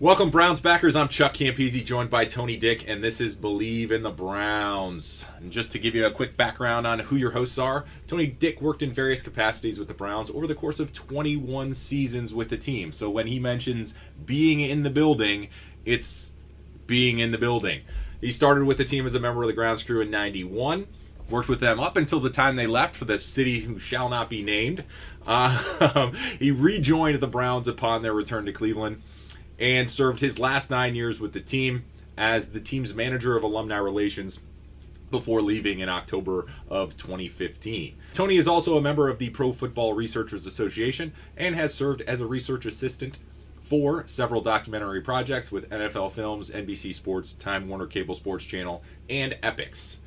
Welcome, Browns backers. I'm Chuck Campese, joined by Tony Dick, and this is Believe in the Browns. And just to give you a quick background on who your hosts are, Tony Dick worked in various capacities with the Browns over the course of 21 seasons with the team. So when he mentions being in the building, it's being in the building. He started with the team as a member of the grounds crew in 91 worked with them up until the time they left for the city who shall not be named. Uh, he rejoined the Browns upon their return to Cleveland and served his last nine years with the team as the team's manager of alumni relations before leaving in October of 2015. Tony is also a member of the Pro Football Researchers Association and has served as a research assistant for several documentary projects with NFL Films, NBC Sports, Time Warner Cable Sports Channel, and Epix.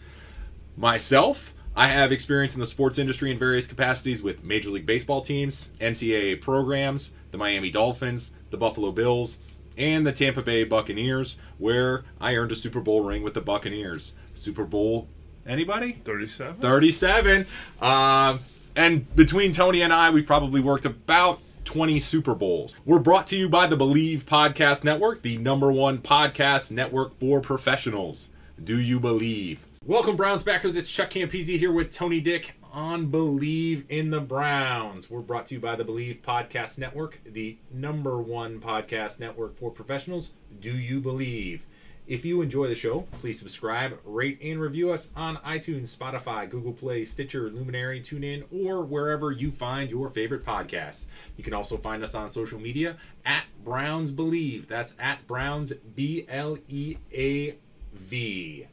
Myself, I have experience in the sports industry in various capacities with Major League Baseball teams, NCAA programs, the Miami Dolphins, the Buffalo Bills, and the Tampa Bay Buccaneers, where I earned a Super Bowl ring with the Buccaneers. Super Bowl, anybody? 37? 37. Um, and between Tony and I, we've probably worked about 20 Super Bowls. We're brought to you by the Believe Podcast Network, the number one podcast network for professionals. Do you believe? Welcome, Browns backers. It's Chuck Campese here with Tony Dick on Believe in the Browns. We're brought to you by the Believe Podcast Network, the number one podcast network for professionals. Do you believe? If you enjoy the show, please subscribe, rate, and review us on iTunes, Spotify, Google Play, Stitcher, Luminary, TuneIn, or wherever you find your favorite podcasts. You can also find us on social media at Browns Believe. That's at Browns B L E A V.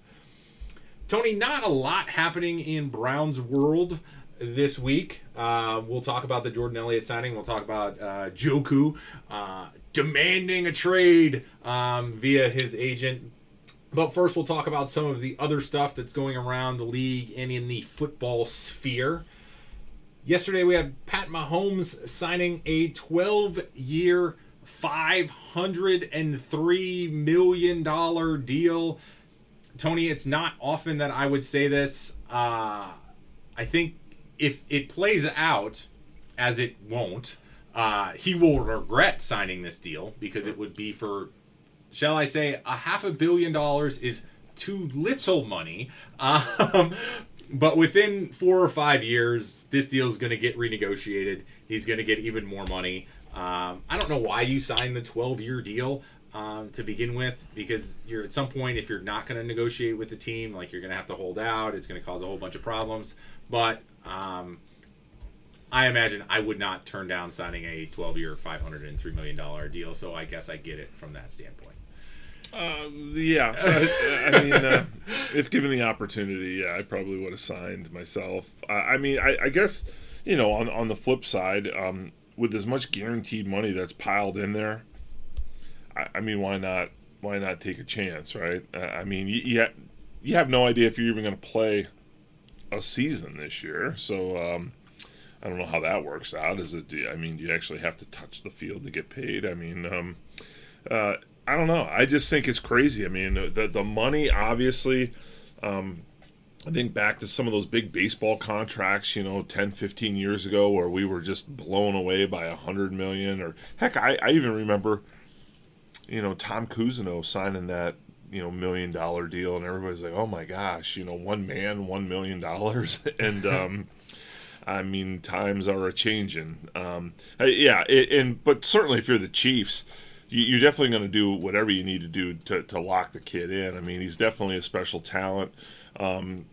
Tony, not a lot happening in Browns world this week. Uh, we'll talk about the Jordan Elliott signing. We'll talk about uh, Njoku uh, demanding a trade um, via his agent. But first, we'll talk about some of the other stuff that's going around the league and in the football sphere. Yesterday, we had Pat Mahomes signing a 12 year, $503 million deal Tony, it's not often that I would say this. Uh, I think if it plays out as it won't, uh, he will regret signing this deal because it would be for, shall I say, a half a billion dollars is too little money. Um, but within four or five years, this deal is going to get renegotiated. He's going to get even more money. Um, I don't know why you signed the 12 year deal um, to begin with because you're at some point if you're not going to negotiate with the team like you're going to have to hold out it's going to cause a whole bunch of problems. But um, i imagine i would not turn down signing a 12 year 503 million dollar deal so i guess i get it from that standpoint. Uh, yeah, I, I mean, uh, if given the opportunity, yeah, I probably would have signed myself. I, I mean, I, I, guess you know, on on the flip side, um, with as much guaranteed money that's piled in there, I, I mean, why not? Why not take a chance, right? Uh, I mean, you, you, ha- you have no idea if you're even going to play a season this year, so um, I don't know how that works out. Is it? I mean, do you actually have to touch the field to get paid? I mean, um, uh, I don't know. I just think it's crazy. I mean, the the money obviously. Um, I think back to some of those big baseball contracts, you know, 10, 15 years ago, where we were just blown away by a hundred million, or heck, I, I even remember you know Tom Cousineau signing that you know million dollar deal, and everybody's like, oh my gosh, you know, one man, one million dollars, and um, I mean times are a changing. Um, yeah, it, and but certainly if you're the Chiefs. You're definitely going to do whatever you need to do to, to lock the kid in. I mean, he's definitely a special talent. Um,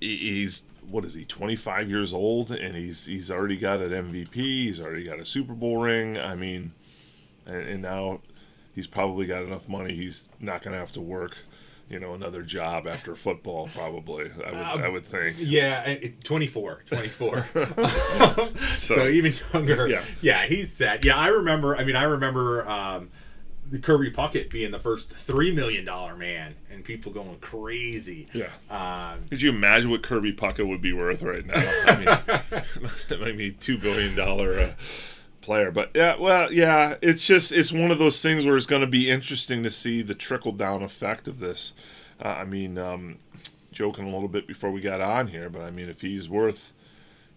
he's what is he 25 years old and he's he's already got an MVP he's already got a Super Bowl ring I mean and, and now he's probably got enough money he's not going to have to work you know another job after football probably I would Um, I would think Yeah, and it- 24, 24. so, So, even younger. yeah. yeah, he's set. Yeah, I remember. I mean, I remember um, the Kirby Puckett being the first three million dollar man, and people going crazy. yeah Um, could you imagine what Kirby Puckett would be worth right now I mean that might be two billion dollar uh, player. But yeah well yeah it's just it's one of those things where it's going to be interesting to see the trickle down effect of this. Uh, I mean um, joking a little bit before we got on here but I mean if he's worth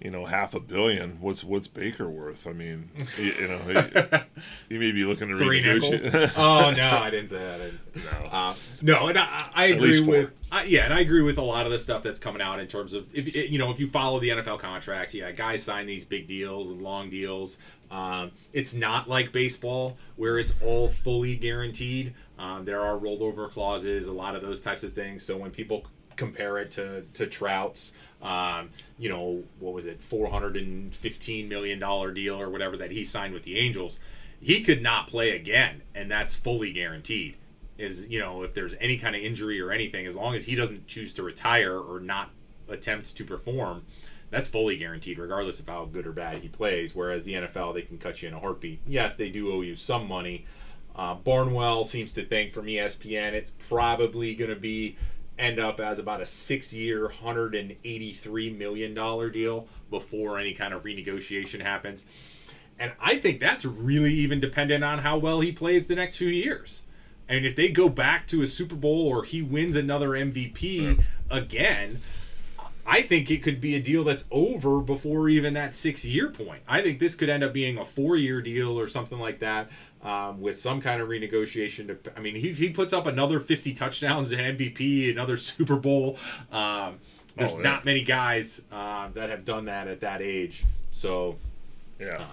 you know half a billion what's what's Baker worth I mean you, you know you, may be looking to three nickels. renegotiate oh no, I didn't say that. I didn't say no Uh, no, and I, I agree with I, yeah, and I agree with a lot of the stuff that's coming out in terms of if you know if you follow the NFL contracts, yeah, guys sign these big deals and long deals. Um, it's not like baseball where it's all fully guaranteed. Um, there are rollover clauses, a lot of those types of things. So when people compare it to to Trout's, um, you know, what was it, four hundred and fifteen million dollar deal or whatever that he signed with the Angels, he could not play again, and that's fully guaranteed. Is you know if there's any kind of injury or anything as long as he doesn't choose to retire or not attempt to perform that's fully guaranteed regardless of how good or bad he plays. Whereas the nfl they can cut you in a heartbeat. Yes they do owe you some money. Uh, barnwell seems to think from espn it's probably going to be end up as about a six year 183 million dollar deal before any kind of renegotiation happens and I think that's really even dependent on how well he plays the next few years. And if they go back to a Super Bowl or he wins another MVP again, I think it could be a deal that's over before even that six year point. I think this could end up being a four year deal or something like that um, with some kind of renegotiation. To, I mean, he, he puts up another 50 touchdowns and MVP, another Super Bowl. Um, there's Oh, yeah. not many guys uh, that have done that at that age. So yeah um,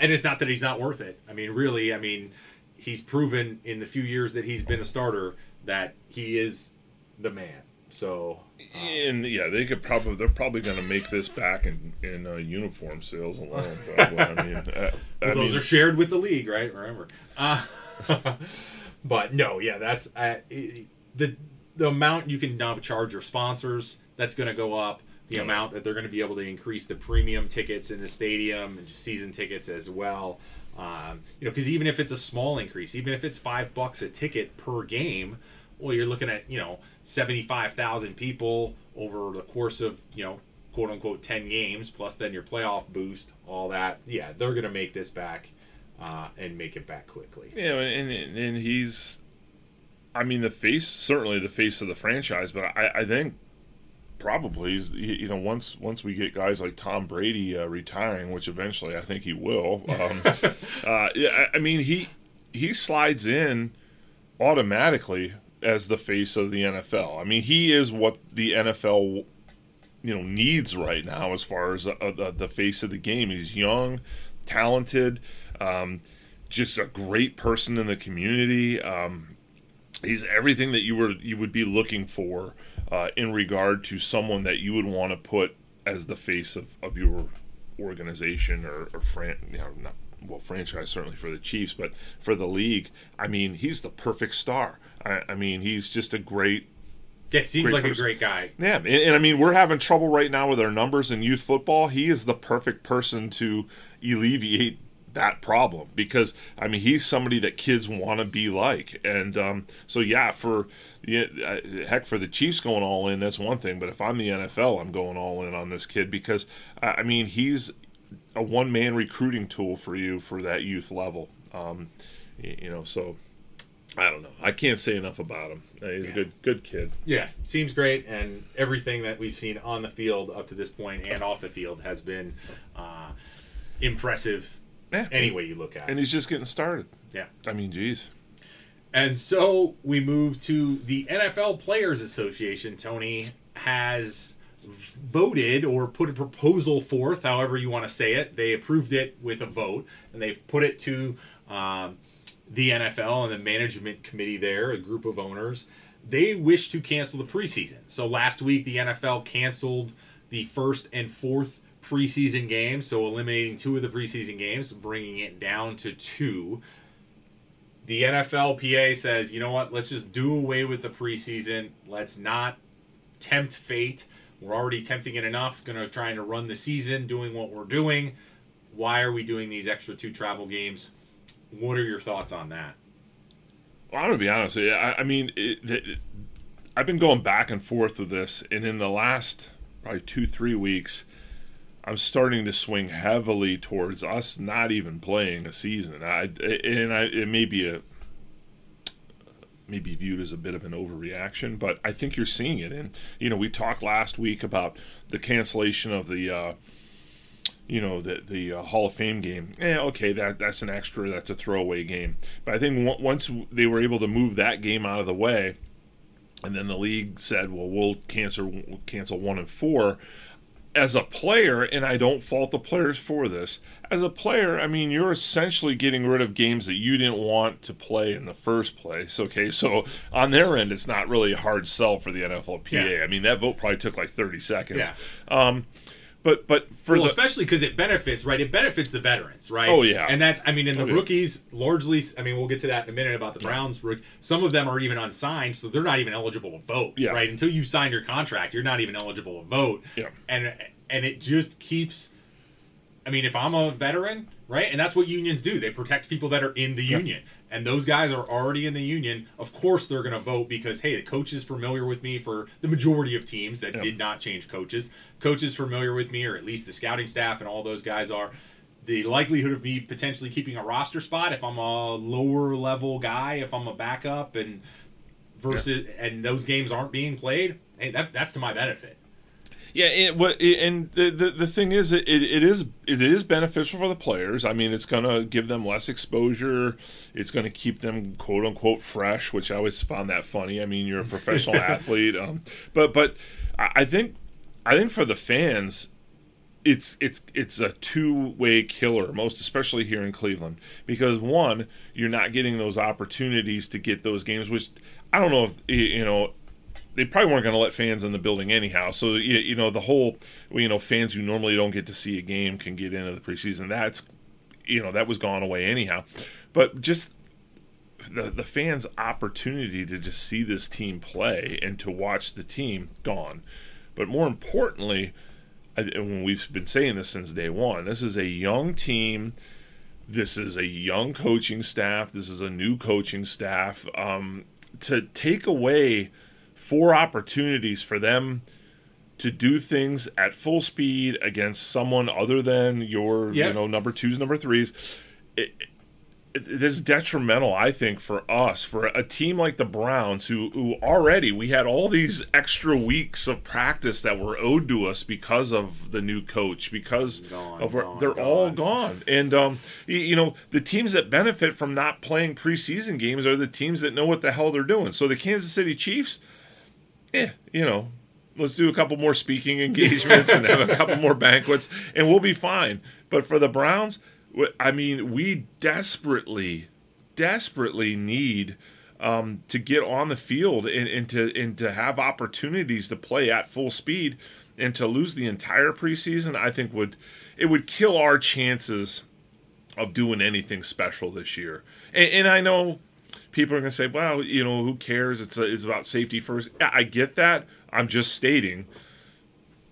and it's not that he's not worth it. I mean, really, I mean, he's proven in the few years that he's been a starter that he is the man. So, And yeah, they could probably they're probably going to make this back in in uh, uniform sales alone. Probably. I mean, uh, I those mean, are shared with the league, right? Remember. Uh, but no, yeah, that's uh, the the amount you can now charge your sponsors. That's going to go up. The Yeah. amount that they're going to be able to increase the premium tickets in the stadium and just season tickets as well. Um, you know, because even if it's a small increase, even if it's five bucks a ticket per game, well, you're looking at you know seventy five thousand people over the course of you know quote unquote ten games plus then your playoff boost, all that. Yeah, they're going to make this back uh, and make it back quickly. yeah, and, and and he's, I mean, the face certainly the face of the franchise, but I, I think probably you you know once once we get guys like Tom Brady uh, retiring, which eventually I think he will. Um, uh, yeah, I, I mean he he slides in automatically as the face of the NFL. I mean he is what the NFL you know needs right now as far as uh, the, the face of the game. He's young, talented, um, just a great person in the community. Um, he's everything that you were you would be looking for uh, in regard to someone that you would want to put as the face of, of your organization or, or fran- you know, not well franchise certainly for the Chiefs, but for the league. I mean, he's the perfect star. I, I mean, he's just a great Yeah, seems Great like person. a great guy. yeah, and, and I mean, we're having trouble right now with our numbers in youth football. He is the perfect person to alleviate that problem because I mean, he's somebody that kids want to be like, and um, so yeah, for yeah, uh, heck, for the Chiefs going all in, that's one thing. But if I'm the NFL, I'm going all in on this kid because I I mean, he's a one man recruiting tool for you for that youth level. Um, you know, so I don't know. I can't say enough about him. Uh, He's a good good kid. Yeah, seems great, and everything that we've seen on the field up to this point and off the field has been uh, impressive. Yeah. Any way you look at and it. he's just getting started. Yeah. I mean, geez. And so we move to the NFL Players Association. Tony has voted or put a proposal forth, however you want to say it. They approved it with a vote, and they've put it to um, the NFL and the management committee there, a group of owners. They wish to cancel the preseason. So last week, the NFL canceled the first and fourth preseason games, so eliminating two of the preseason games, bringing it down to two. The NFLPA says, you know what, let's just do away with the preseason. Let's not tempt fate. We're already tempting it enough, going to trying to run the season, doing what we're doing. Why are we doing these extra two travel games? What are your thoughts on that? Well, I'm gonna be honest you. I, I mean, it, it, I've been going back and forth with this, and in the last probably two, three weeks, I'm starting to swing heavily towards us not even playing a season. I and I it may be a maybe viewed as a bit of an overreaction, but I think you're seeing it. And you know, we talked last week about the cancellation of the. Uh, you know the the uh, Hall of Fame game. Yeah, okay, that that's an extra, that's a throwaway game. But I think w- once they were able to move that game out of the way, and then the league said, "Well, we'll cancel we'll cancel one and four as a player, and I don't fault the players for this. As a player, I mean, you're essentially getting rid of games that you didn't want to play in the first place. Okay, so on their end, it's not really a hard sell for the NFLPA. Yeah. I mean, that vote probably took like 30 seconds. Yeah. Um, but but for well, the especially because it benefits, right? It benefits the veterans, right? Oh, yeah. and that's I mean, in the Oh, yeah. rookies, largely. I mean, we'll get to that in a minute about the Browns. rook- Some of them are even unsigned, so they're not even eligible to vote, Yeah. right? Until you sign your contract, you're not even eligible to vote. Yeah. and and it just keeps. I mean, if I'm a veteran, right, and that's what unions do. They protect people that are in the union, and those guys are already in the union. Of course, they're going to vote because hey, the coach is familiar with me for the majority of teams that Yeah. did not change coaches. Coach is familiar with me, or at least the scouting staff and all those guys are. The likelihood of me potentially keeping a roster spot if I'm a lower level guy, if I'm a backup, and versus and those games aren't being played, hey, that that's to my benefit. Yeah, it, what, it, and the, the the thing is, it, it is it is beneficial for the players. I mean, it's going to give them less exposure. It's going to keep them quote unquote fresh, which I always found that funny. I mean, you're a professional athlete, um, but but I I think I think for the fans, it's it's it's a two way killer, most especially here in Cleveland, because one, you're not getting those opportunities to get those games, which I don't know if you know they probably weren't going to let fans in the building anyhow. So you, you know the whole you know fans who normally don't get to see a game can get into the preseason. That's you know that was gone away anyhow. But just the the fans' opportunity to just see this team play and to watch the team gone. But more importantly, I- and we've been saying this since day one. This is a young team. This is a young coaching staff. This is a new coaching staff. Um, to take away four opportunities for them to do things at full speed against someone other than your Yep. you know number twos number threes it, it, it is detrimental i think for us for a team like the browns who who already we had all these extra weeks of practice that were owed to us because of the new coach because Gone, of our, gone, they're all gone. gone and um you, you know the teams that benefit from not playing preseason games are the teams that know what the hell they're doing so the kansas city chiefs yeah, you know, let's do a couple more speaking engagements and have a couple more banquets, and we'll be fine. But for the Browns, I mean, we desperately, desperately need um, to get on the field and, and to and to have opportunities to play at full speed, and to lose the entire preseason, I think would it would kill our chances of doing anything special this year. And, and I know people are going to say, "Well, you know, who cares? It's it's about safety first. Yeah, I get that. I'm just stating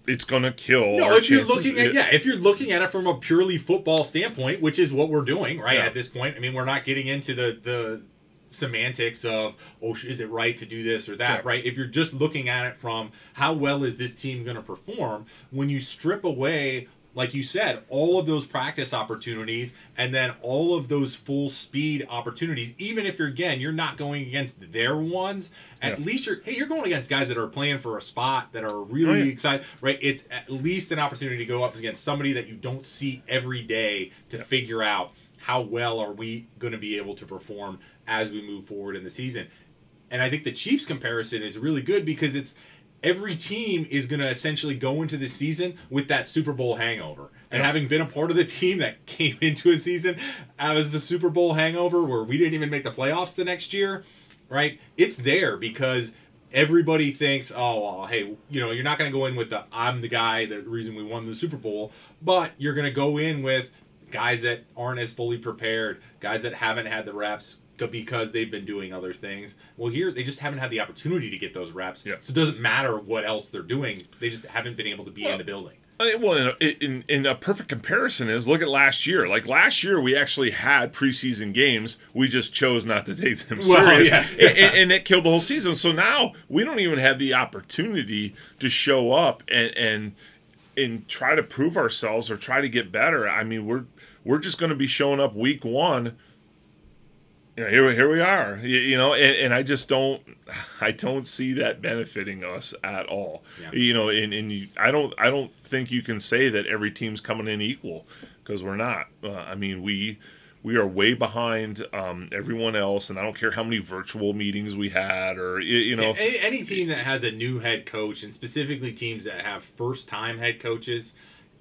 it's going to kill. No, if you're looking at It- yeah, if you're looking at it from a purely football standpoint, which is what we're doing right Yeah. at this point. I mean, we're not getting into the the semantics of oh, is it right to do this or that, Yeah. right? If you're just looking at it from how well is this team going to perform, when you strip away like you said, all of those practice opportunities and then all of those full speed opportunities, even if you're again, you're not going against their ones, at Yeah. least you're hey, you're going against guys that are playing for a spot that are oh, really Oh, yeah. excited, right? It's at least an opportunity to go up against somebody that you don't see every day to figure out how well are we going to be able to perform as we move forward in the season. And I think the Chiefs comparison is really good because it's every team is going to essentially go into the season with that Super Bowl hangover. And Yeah. having been a part of the team that came into a season as the Super Bowl hangover where we didn't even make the playoffs the next year, right? It's there because everybody thinks, oh, well, hey, you know, you're not going to go in with the I'm the guy, the reason we won the Super Bowl, but you're going to go in with guys that aren't as fully prepared, guys that haven't had the reps because they've been doing other things. Well, here they just haven't had the opportunity to get those reps. Yeah. So it doesn't matter what else they're doing; they just haven't been able to be Well, in the building. Uh, Well, in, in in a perfect comparison is look at last year. Like last year, we actually had preseason games. We just chose not to take them Well, serious, yeah. and, and, and it killed the whole season. So now we don't even have the opportunity to show up and and and try to prove ourselves or try to get better. I mean, we're we're just going to be showing up week one. You know, here, here we are. You, you know, and, and I just don't, I don't see that benefiting us at all. Yeah. You know, and, and you, I don't, I don't think you can say that every team's coming in equal because we're not. Uh, I mean, we, we are way behind um, everyone else, and I don't care how many virtual meetings we had or you, know. any, any team that has a new head coach, and specifically teams that have first-time head coaches,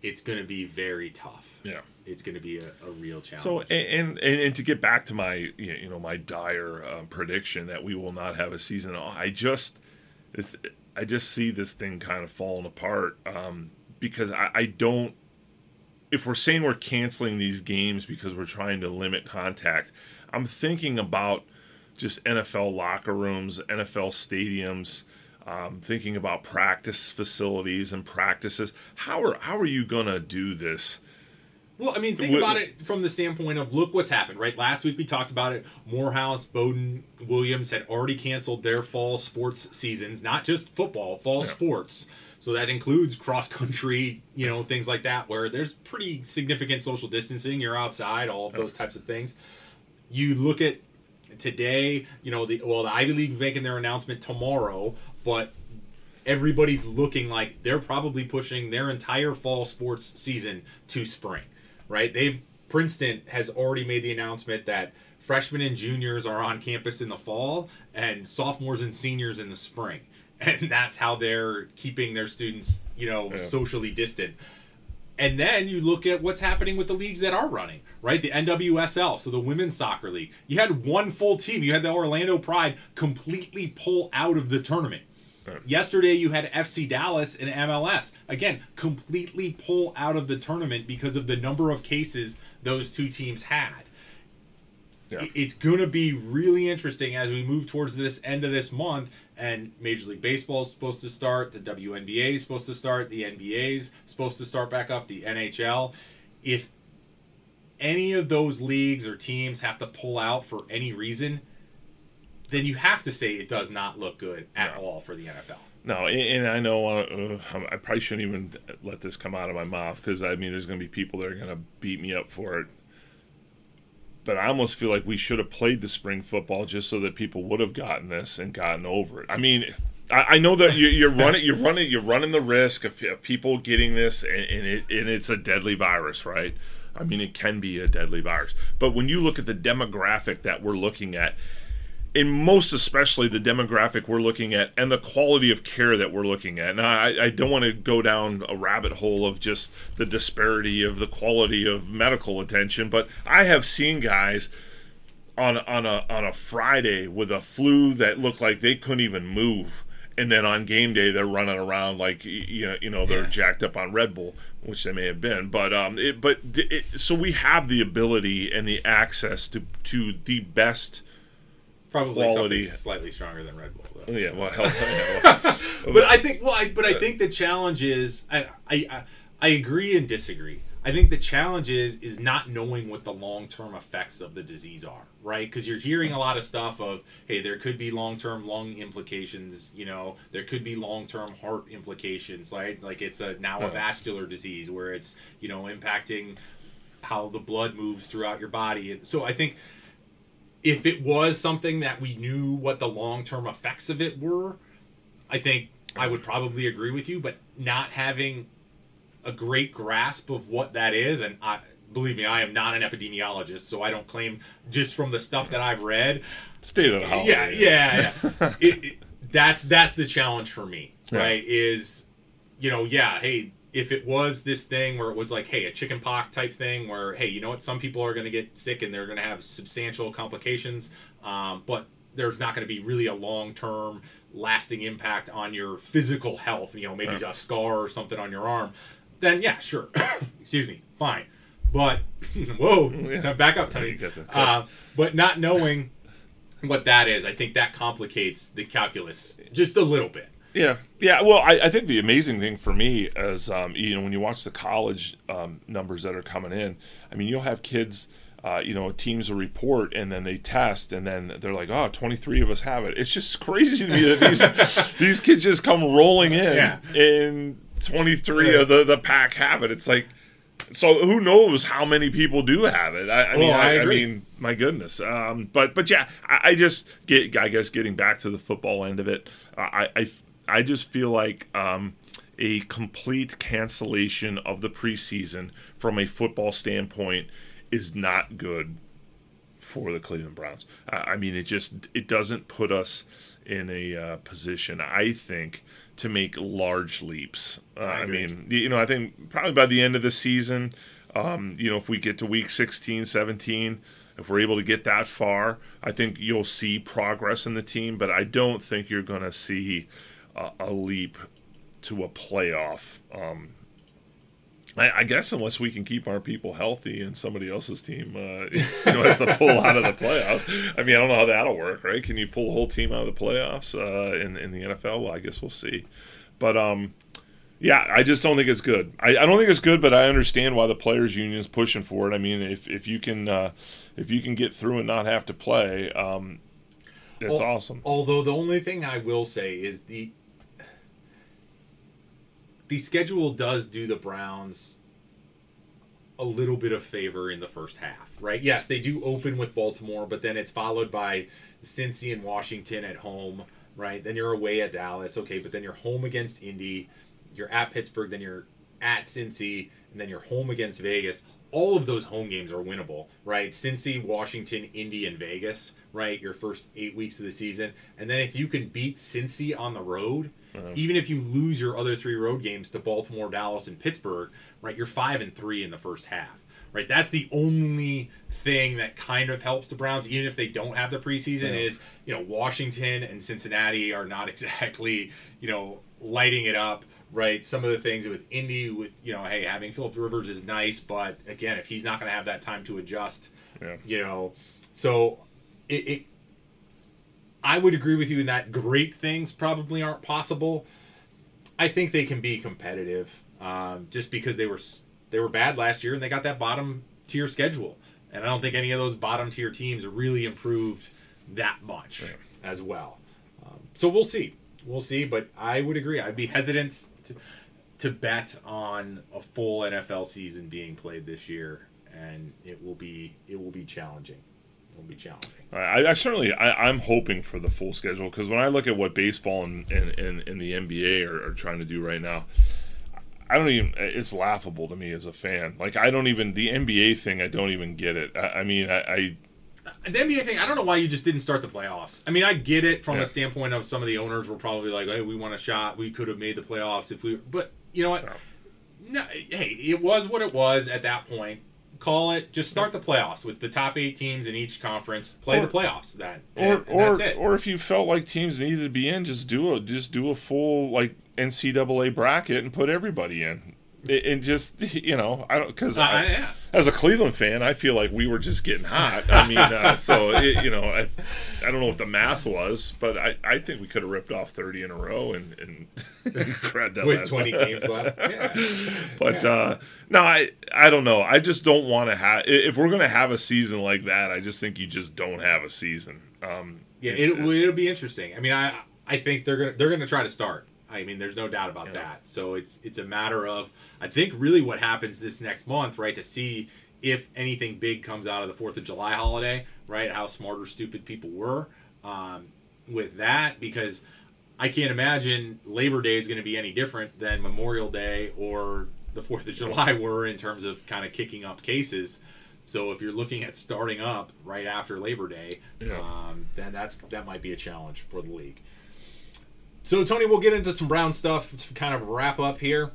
it's going to be very tough. Yeah. It's going to be a, a real challenge. So and, and and to get back to my you know my dire uh, prediction that we will not have a season, I just it's, I just see this thing kind of falling apart um, because I, I don't. If we're saying we're canceling these games because we're trying to limit contact, I'm thinking about just NFL locker rooms, NFL stadiums. Um, thinking about practice facilities and practices. How are how are you gonna do this? Well, I mean, think about it from the standpoint of look what's happened, right? Last week we talked about it. Morehouse, Bowdoin, Williams had already canceled their fall sports seasons, not just football, fall Yeah. sports. So that includes cross country, you know, things like that, where there's pretty significant social distancing. You're outside, all of those types of things. You look at today, you know, the well, the Ivy League making their announcement tomorrow, but everybody's looking like they're probably pushing their entire fall sports season to spring, right? They've Princeton has already made the announcement that freshmen and juniors are on campus in the fall and sophomores and seniors in the spring. And that's how they're keeping their students, you know, Yeah. socially distant. And then you look at what's happening with the leagues that are running, right? The NWSL, so the women's soccer league. You had one full team. You had the Orlando Pride completely pull out of the tournament. Yesterday you had FC Dallas and MLS again completely pull out of the tournament because of the number of cases those two teams had. Yeah. It's going to be really interesting as we move towards this end of this month and Major League Baseball is supposed to start, the WNBA is supposed to start, the NBA is supposed to start back up, the NHL. If any of those leagues or teams have to pull out for any reason, then you have to say it does not look good at No. all for the NFL. No, and, I know uh, I probably shouldn't even let this come out of my mouth because I mean, there's going to be people that are going to beat me up for it. But I almost feel like we should have played the spring football just so that people would have gotten this and gotten over it. I mean, I, I know that you, you're running, you're running, you're running the risk of, of people getting this, and, and it and it's a deadly virus, right? I mean, it can be a deadly virus. But when you look at the demographic that we're looking at, and most especially the demographic we're looking at and the quality of care that we're looking at. Now, I, I don't want to go down a rabbit hole of just the disparity of the quality of medical attention, but I have seen guys on on a on a Friday with a flu that looked like they couldn't even move. And then on game day, they're running around like you know, you know they're Yeah. jacked up on Red Bull, which they may have been. But um, it, but it, so we have the ability and the access to to the best Probably Quality. something slightly stronger than Red Bull, though. Yeah, well, hell, yeah, well, but I think well, I, but I think the challenge is I, I I- I agree and disagree. I think the challenge is is not knowing what the long term effects of the disease are, right? Because you're hearing a lot of stuff of hey, there could be long term lung implications. You know, there could be long term heart implications, right? Like it's a now a vascular disease where it's you know impacting how the blood moves throughout your body, and so I think if it was something that we knew what the long term effects of it were, I think I would probably agree with you. But not having a great grasp of what that is, and I believe me, I am not an epidemiologist, so I don't claim just from the stuff that I've read. state of the holiday. Yeah, yeah, yeah. it, it, that's that's the challenge for me, Yeah. right? Is you know, yeah, hey, if it was this thing where it was like, hey, a chicken pox type thing, where hey, you know what, some people are going to get sick and they're going to have substantial complications, um, but there's not going to be really a long term lasting impact on your physical health, you know, maybe Right. a scar or something on your arm, then yeah, sure. Excuse me, fine. But whoa, Yeah. back up, Tony. You get the- Uh, but not knowing what that is, I think that complicates the calculus just a little bit. Yeah, yeah. Well, I, I think the amazing thing for me is, um, you know, when you watch the college um, numbers that are coming in, I mean, you'll have kids, uh, you know, teams will report and then they test and then they're like, oh, 23 of us have it. It's just crazy to me that these these kids just come rolling in Yeah. and 23 of the, the pack have it. It's like, so who knows how many people do have it? I, I mean, Well, I I, I mean, my goodness. Um, but but yeah, I, I just get. I guess getting back to the football end of it, I, I I, I just feel like um, a complete cancellation of the preseason from a football standpoint is not good for the Cleveland Browns. I I mean, it just it doesn't put us in a uh, position, I think, to make large leaps. Uh, I, agree. mean, you know, I think probably by the end of the season, um, you know, if we get to week 16, 17, if we're able to get that far, I think you'll see progress in the team. But I don't think you're going to see a, a leap to a playoff. Um, I, I guess unless we can keep our people healthy and somebody else's team uh, you know, has to pull out of the playoffs. I mean, I don't know how that'll work, right? Can you pull a whole team out of the playoffs uh, in in the NFL? Well, I guess we'll see. But um, yeah, I just don't think it's good. I, I don't think it's good, but I understand why the players' union is pushing for it. I mean, if if you can uh, if you can get through and not have to play, um, it's Al- awesome. Although the only thing I will say is the the schedule does do the Browns a little bit of favor in the first half, right? Yes, they do open with Baltimore, but then it's followed by Cincy and Washington at home, right? Then you're away at Dallas, okay, but then you're home against Indy, you're at Pittsburgh, then you're at Cincy, and then you're home against Vegas. All of those home games are winnable, right? Cincy, Washington, Indy, and Vegas, right? Your first eight weeks of the season, and then if you can beat Cincy on the road, even if you lose your other three road games to Baltimore, Dallas, and Pittsburgh, right? You're five and three in the first half, right? That's the only thing that kind of helps the Browns, even if they don't have the preseason. Yeah. Is you know Washington and Cincinnati are not exactly you know lighting it up, right? Some of the things with Indy, with you know, hey, having Philip Rivers is nice, but again, if he's not going to have that time to adjust, Yeah. you know, so it, it I would agree with you in that great things probably aren't possible. I think they can be competitive, um, just because they were they were bad last year and they got that bottom tier schedule, and I don't think any of those bottom tier teams really improved that much as well. Um, so we'll see, we'll see. But I would agree. I'd be hesitant to to bet on a full NFL season being played this year, and it will be it will be challenging. It will be challenging. I, I certainly I, I'm hoping for the full schedule because when I look at what baseball and and, and, and the NBA are, are trying to do right now, I don't even. It's laughable to me as a fan. Like I don't even the NBA thing. I don't even get it. I, I mean, I, I The NBA thing, I don't know why you just didn't start the playoffs. I mean, I get it from Yeah. a standpoint of some of the owners were probably like, "Hey, we want a shot. We could have made the playoffs if we." But you know what? No, hey, it was what it was at that point. Call it. Just start the playoffs with the top eight teams in each conference. Play Or- the playoffs then, or and, and or it. or if you felt like teams needed to be in, just do a just do a full like NCAA bracket and put everybody in. It, and just you know, I don't because Uh, I, yeah. as a Cleveland fan, I feel like we were just getting hot. I mean, uh, so it, you know, I, I don't know what the math was, but I, I think we could have ripped off thirty in a row and and, and grabbed that with last- 20 games left. Yeah. But uh, no, I I don't know. I just don't want to have. If we're gonna have a season like that, I just think you just don't have a season. Um, Yeah, it, will it'll be interesting. I mean, I I think they're gonna they're gonna try to start. I mean, there's no doubt about Yeah. that. So it's it's a matter of I think really what happens this next month, right? To see if anything big comes out of the Fourth of July holiday, right? How smart or stupid people were um, with that, because I can't imagine Labor Day is going to be any different than Memorial Day or the Fourth of July were in terms of kind of kicking up cases. So if you're looking at starting up right after Labor Day, Yeah. um, then that's that might be a challenge for the league. So Tony, we'll get into some Brown stuff to kind of wrap up here.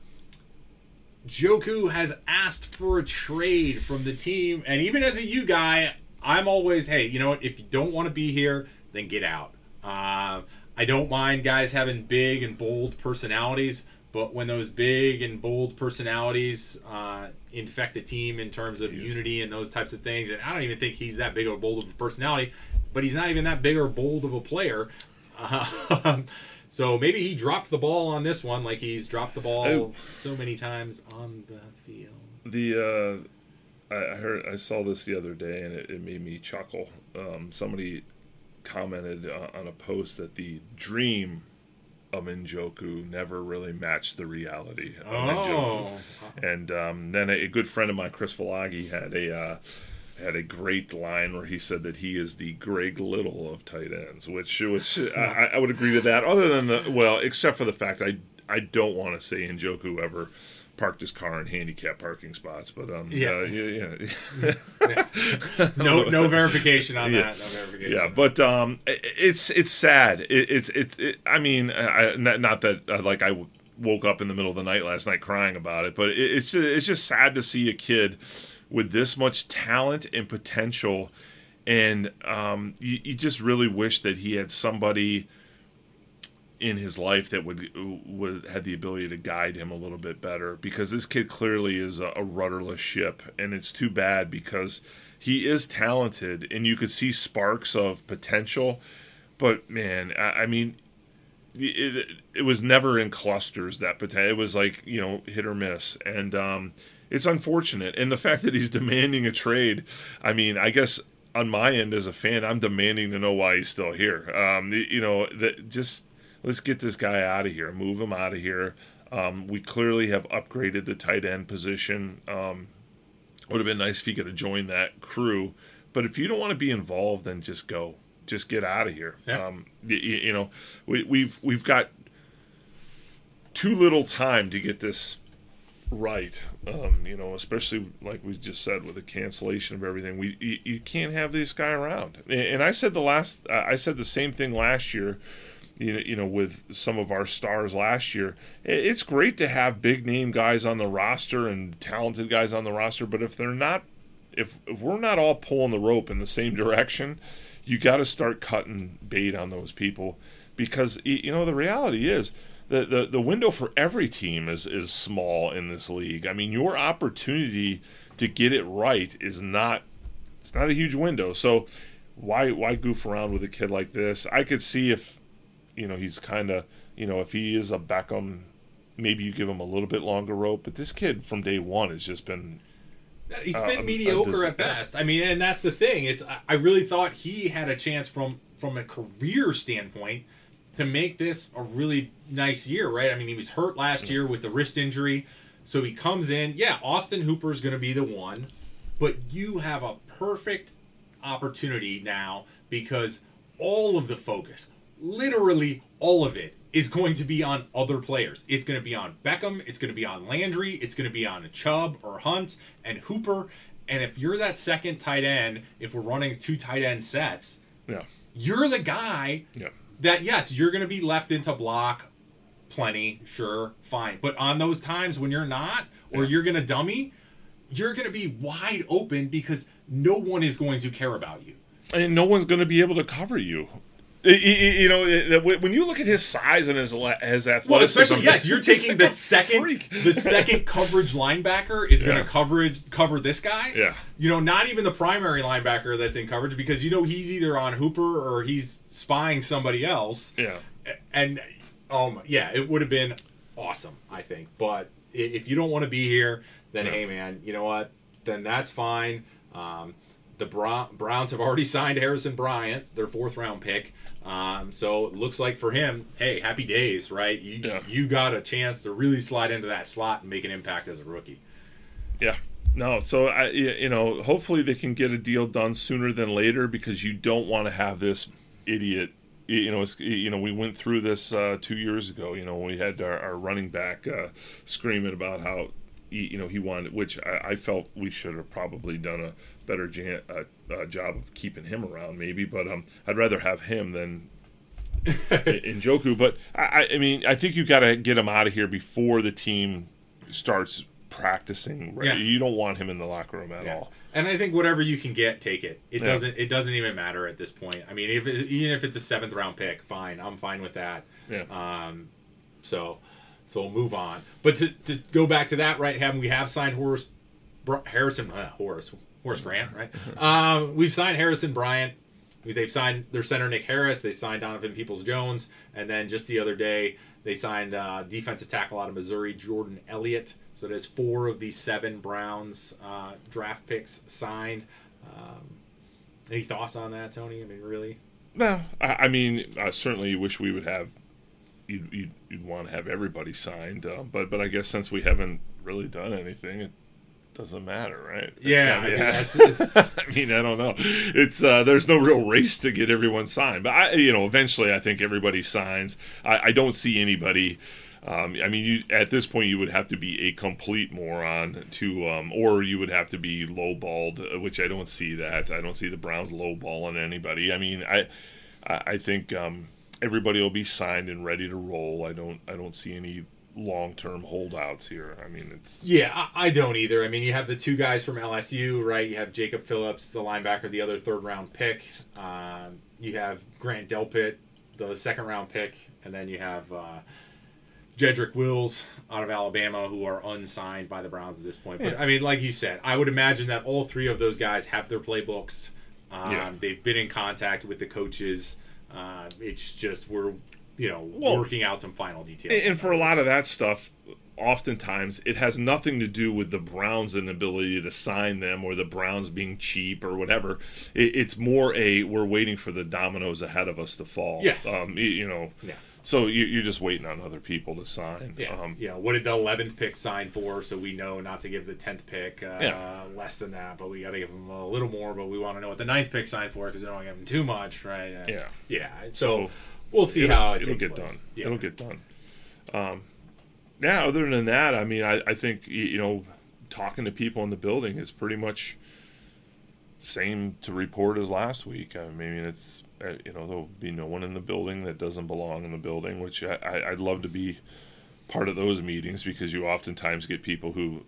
Njoku has asked for a trade from the team, and even as a you guy, I'm always, hey, you know what? If you don't want to be here, then get out. Uh, I don't mind guys having big and bold personalities, but when those big and bold personalities uh, infect a team in terms of unity and those types of things, and I don't even think he's that big or bold of a personality, but he's not even that big or bold of a player. Uh, so maybe he dropped the ball on this one, like he's dropped the ball Oh. so many times on the field. The uh, I I heard I saw this the other day and it, it made me chuckle. Um, somebody commented uh, on a post that the dream of Njoku never really matched the reality of Njoku. Oh, And um, then a, a good friend of mine, Chris Falagi, had a uh, had a great line where he said that he is the Greg Little of tight ends, which which I, I would agree to that. Other than the well, except for the fact I I don't want to say Njoku ever parked his car in handicap parking spots, but um Yeah. uh, yeah, yeah. no, no verification on Yeah. that. No verification. Yeah, but um, it's it's sad. It, it's it's. It, I mean, I, not, not that uh, like I woke up in the middle of the night last night crying about it, but it's it's just sad to see a kid with this much talent and potential, and um, you, you just really wish that he had somebody in his life that would would had the ability to guide him a little bit better. Because this kid clearly is a, a rudderless ship and it's too bad because he is talented and you could see sparks of potential. But man I, I mean it, it was never in clusters that potential it was like you know hit or miss. And um it's unfortunate. And the fact that he's demanding a trade i mean i guess on my end as a fan i'm demanding to know why he's still here. Um you know that just let's get this guy out of here. Move him out of here. Um, we clearly have upgraded the tight end position. Um, would have been nice if he could have joined that crew. But if you don't want to be involved then just go. Just get out of here. Yeah. um, you, you know we, we've we've got too little time to get this right. Um, you know, especially like we just said with the cancellation of everything, we you, you can't have this guy around. And, I said the last, I said the same thing last year. You know, you know, with some of our stars last year, it's great to have big name guys on the roster and talented guys on the roster. But if they're not, if, if we're not all pulling the rope in the same direction, you got to start cutting bait on those people because you know the reality is the, the the window for every team is is small in this league. I mean, your opportunity to get it right is not it's not a huge window. So why why goof around with a kid like this? I could see if you know he's kind of you know if he is a Beckham, maybe you give him a little bit longer rope. But this kid from day one has just been He's Uh, been mediocre dis- at best. I mean, and that's the thing. It's I- I really thought he had a chance from from a career standpoint to make this a really nice year, right? I mean, he was hurt last year with the wrist injury, so he comes in. Yeah, Austin Hooper is going to be the one, but you have a perfect opportunity now because all of the focus, literally all of it, is going to be on other players. It's going to be on Beckham, it's going to be on Landry, it's going to be on Chubb or Hunt and Hooper. And if you're that second tight end, if we're running two tight end sets, yeah you're the guy yeah that yes, you're going to be left into block plenty, sure, fine. But on those times when you're not or Yeah. you're going to dummy, you're going to be wide open because no one is going to care about you. and no one's going to be able to cover you. You know, when you look at his size and his his athleticism, Well, especially yes, you're taking the second freak. the second coverage linebacker is going to coverage cover this guy. Yeah. You know, not even the primary linebacker that's in coverage because you know he's either on Hooper or he's spying somebody else. Yeah, And um yeah, it would have been awesome, I think. But if you don't want to be here, then Yeah. hey man, you know what? Then that's fine. Um, the Brown, Browns have already signed Harrison Bryant, their fourth round pick. Um, so it looks like for him, hey, happy days, right? You Yeah. you got a chance to really slide into that slot and make an impact as a rookie. yeah. No, so I, you know, hopefully they can get a deal done sooner than later because you don't want to have this idiot. You know, it's, you know, we went through this uh, two years ago. You know, we had our, our running back uh, screaming about how, you know, he wanted, which I, I felt we should have probably done a better jan- uh, uh, job of keeping him around, maybe. But um, I'd rather have him than Njoku. But I, I- mean, I think you got to get him out of here before the team starts practicing. Right? Yeah. You don't want him in the locker room at Yeah. all. And I think whatever you can get, take it. It Yeah. doesn't. It doesn't even matter at this point. I mean, if it, even if it's a seventh round pick, fine. I'm fine with that. Yeah. Um, so, so we'll move on. But to, to go back to that, right? Have we have signed Horace Br- Harrison uh, Horace Horace Grant, right? um, we've signed Harrison Bryant. They've signed their center Nick Harris. They signed Donovan Peoples Jones, and then just the other day they signed uh, defensive tackle out of Missouri Jordan Elliott. So there's four of the seven Browns uh, draft picks signed. Um, any thoughts on that, Tony? I mean, really? No, I, I mean, I certainly wish we would have. You'd, you'd, you'd want to have everybody signed, uh, but but I guess since we haven't really done anything, it doesn't matter, right? Yeah, I mean, I mean, I don't know. It's uh, there's no real race to get everyone signed, but I, you know, eventually, I think everybody signs. I, I don't see anybody. Um, I mean, you, at this point, you would have to be a complete moron to, um, or you would have to be lowballed, uh, which I don't see that. I don't see the Browns lowballing anybody. I mean, I, I, I think um, everybody will be signed and ready to roll. I don't, I don't see any long-term holdouts here. I mean, it's Yeah, I, I don't either. I mean, you have the two guys from LSU, right? You have Jacob Phillips, the linebacker, the other third round pick. Um, you have Grant Delpit, the second round pick, and then you have uh, Jedrick Wills out of Alabama, who are unsigned by the Browns at this point. But Yeah. I mean, like you said, I would imagine that all three of those guys have their playbooks. Um, Yeah. They've been in contact with the coaches. Uh, it's just we're, you know, Well, working out some final details. And, and for a lot of that stuff, oftentimes it has nothing to do with the Browns' inability to sign them or the Browns being cheap or whatever. It, it's more a we're waiting for the dominoes ahead of us to fall. Yes. Um, you, you know. Yeah. So you, you're just waiting on other people to sign. Yeah, Um, yeah. What did the eleventh pick sign for? So we know not to give the tenth pick uh, Yeah. less than that, but we got to give them a little more. But we want to know what the ninth pick signed for because we don't want to give them too much, right? And- Yeah. yeah. So, So we'll see it'll, how it it'll takes get place. done. Yeah. It'll get done. Um, yeah. Other than that, I mean, I, I think you know, talking to people in the building is pretty much same to report as last week. I mean, it's you know there'll be no one in the building that doesn't belong in the building, which I, I, I'd love to be part of those meetings because you oftentimes get people who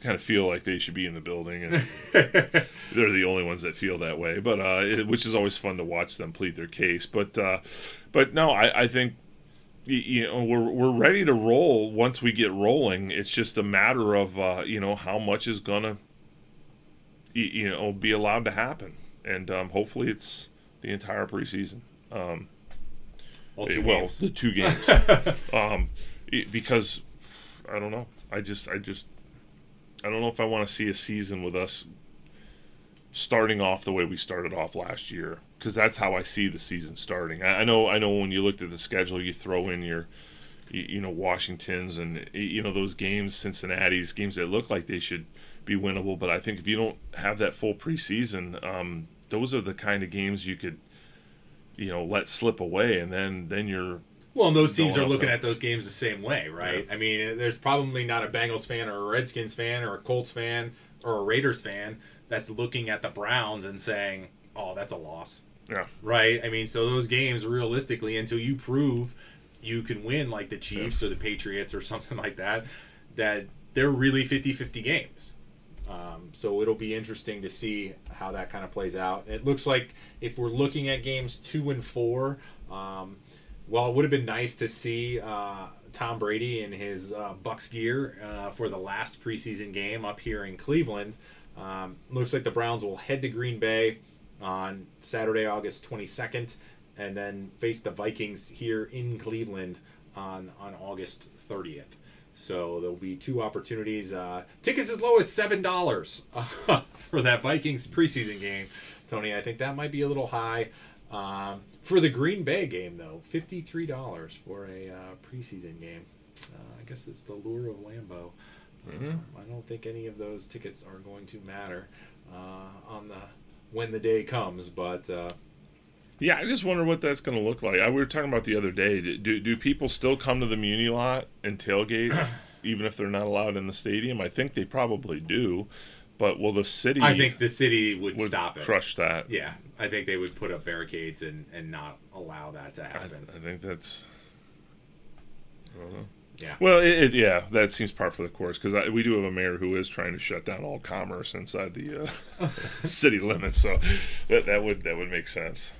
kind of feel like they should be in the building and they're the only ones that feel that way. But uh it, which is always fun to watch them plead their case. But uh but no i i think you know we're we're ready to roll once we get rolling. It's just a matter of uh you know how much is gonna you know be allowed to happen. And um hopefully it's the entire preseason. Um Well, two well the two games. Um it- because i don't know. I just i just i don't know if i want to see a season with us starting off the way we started off last year because that's how i see the season starting. I, I know i know when you looked at the schedule you throw in your you, you know washingtons and you know those games cincinnati's games that look like they should be winnable but i think if you don't have that full preseason um, those are the kind of games you could you know let slip away and then then you're Well, and those teams are looking at those games the same way, right? I mean, there's probably not a Bengals fan or a Redskins fan or a Colts fan or a Raiders fan that's looking at the Browns and saying, "Oh, that's a loss." yeah right? I mean, so those games realistically, until you prove you can win like the Chiefs or the Patriots or something like that, that they're really 50 50 games. Um, so it'll be interesting to see how that kind of plays out. It looks like if we're looking at games two and four, um, well, it would have been nice to see uh, Tom Brady in his uh, Bucks gear uh, for the last preseason game up here in Cleveland. Um, looks like the Browns will head to Green Bay on Saturday, August 22nd, and then face the Vikings here in Cleveland on on August 30th. So there'll be two opportunities. Uh, tickets as low as seven dollars uh, for that Vikings preseason game. Tony, I think that might be a little high. Um, for the Green Bay game, though, fifty-three dollars for a uh, preseason game. Uh, I guess that's the lure of Lambeau. Um, I don't think any of those tickets are going to matter uh, on the when the day comes, but uh, Yeah, I just wonder what that's going to look like. I, we were talking about the other day. Do do people still come to the Muni lot and tailgate, even if they're not allowed in the stadium? I think they probably do, but will the city? I think the city would, would stop it. crush that. Yeah, I think they would put up barricades and, and not allow that to happen. I think that's. I. Yeah. Well, it, it, yeah, that seems par for the course because we do have a mayor who is trying to shut down all commerce inside the uh, city limits. So that that would that would make sense.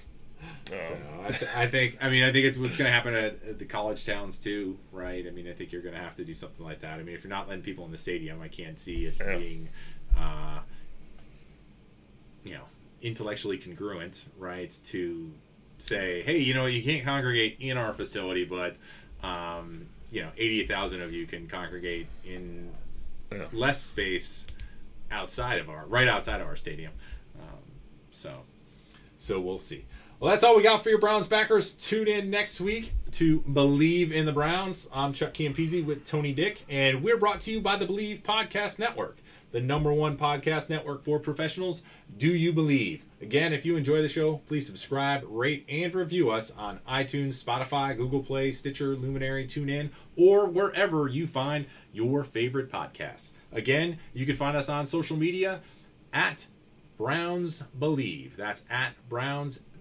So I, th- I think I mean I think it's what's going to happen at, at the college towns too, right? I mean I think you're going to have to do something like that. I mean if you're not letting people in the stadium, I can't see it Yeah. being, uh, you know, intellectually congruent, right? To say, hey, you know, you can't congregate in our facility, but um, you know, eighty thousand of you can congregate in Yeah. less space outside of our right outside of our stadium. Um, so, so we'll see. Well, that's all we got for your Browns backers. Tune in next week to Bleav in the Browns. I'm Chuck Campese with Tony Dick, and we're brought to you by the Bleav Podcast Network, the number one podcast network for professionals. Do you believe? Again, if you enjoy the show, please subscribe, rate, and review us on iTunes, Spotify, Google Play, Stitcher, Luminary, TuneIn, or wherever you find your favorite podcasts. Again, you can find us on social media at Browns Bleav. That's at Browns